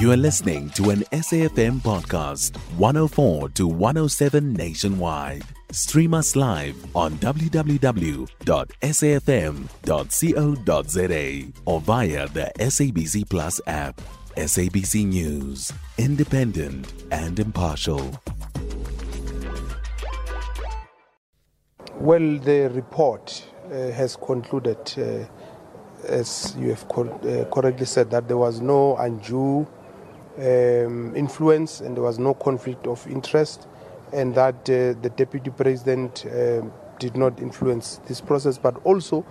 You are listening to an SAFM podcast, 104 to 107 nationwide. Stream us live on www.safm.co.za or via the SABC Plus app. SABC News, independent and impartial. Well, the report uh, has concluded, uh, as you have co- uh, correctly said, that there was no undue um, influence and there was no conflict of interest, and that uh, the deputy president um did not influence this process. But also,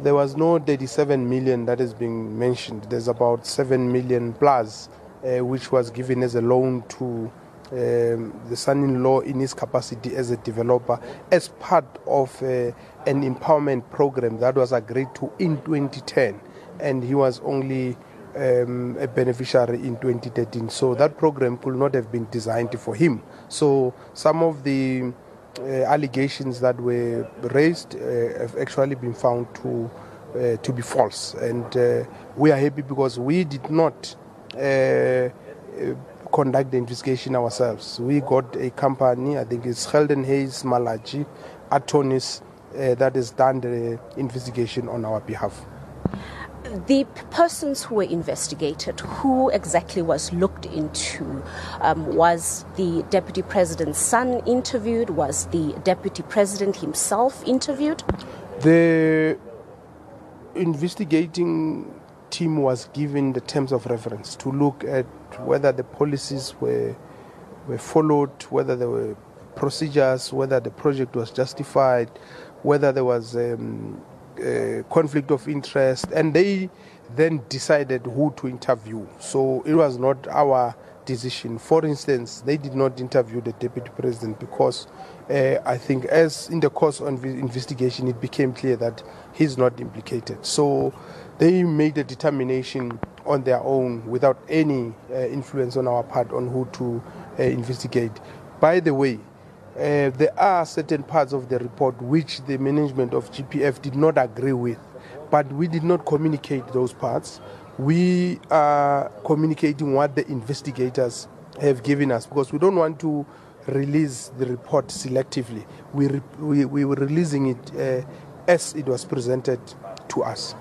there was no 37 million that is being mentioned. There's about 7 million plus, uh, which was given as a loan to um, the son-in-law in his capacity as a developer as part of uh, an empowerment program that was agreed to in 2010 and he was only um, a beneficiary in 2013 so that program could not have been designed for him so some of the uh, allegations that were raised uh, have actually been found to uh, to be false and uh, we are happy because we did not uh, uh, conduct the investigation ourselves. We got a company, I think it's Sheldon Hayes Malachi attorneys, that has done the investigation on our behalf. The persons who were investigated, who exactly was looked into? Um, was the deputy president's son interviewed? Was the deputy president himself interviewed? The investigating team was given the terms of reference to look at whether the policies were were followed, whether there were procedures, whether the project was justified, whether there was um, a conflict of interest, and they then decided who to interview. So it was not our decision. For instance, they did not interview the deputy president because uh, I think, as in the course of investigation, it became clear that he's not implicated. So they made a determination on their own without any uh, influence on our part on who to uh, investigate. By the way, uh, there are certain parts of the report which the management of GPF did not agree with, but we did not communicate those parts. We are communicating what the investigators have given us because we don't want to release the report selectively. We, re- we, we were releasing it uh, as it was presented to us.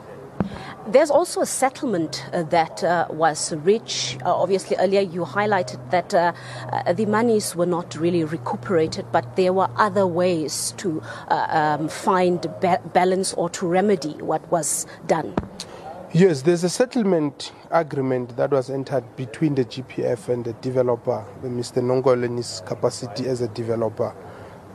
There's also a settlement uh, that uh, was reached. Uh, obviously, earlier you highlighted that uh, uh, the monies were not really recuperated, but there were other ways to uh, um, find ba- balance or to remedy what was done. Yes, there's a settlement agreement that was entered between the GPF and the developer, Mr. Nonkwelo, in his capacity as a developer.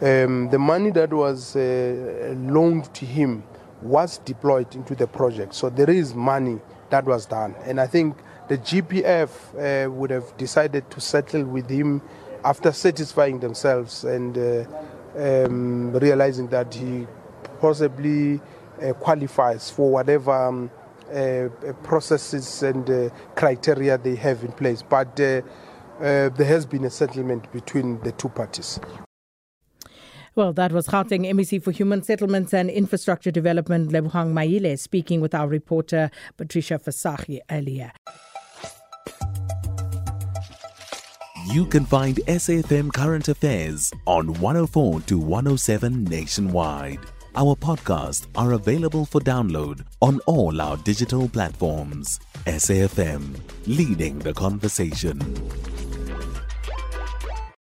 Um, the money that was loaned to him was deployed into the project. So there is money that was done. And I think the GPF uh, would have decided to settle with him after satisfying themselves and uh, um, realizing that he possibly uh, qualifies for whatever um, uh, processes and uh, criteria they have in place. But uh, uh, there has been a settlement between the two parties. Well, that was Gauteng MEC for Human Settlements and Infrastructure Development, Lebogang Maile, speaking with our reporter Patricia Fasahi earlier. You can find SAFM Current Affairs on 104 to 107 nationwide. Our podcasts are available for download on all our digital platforms. SAFM, leading the conversation.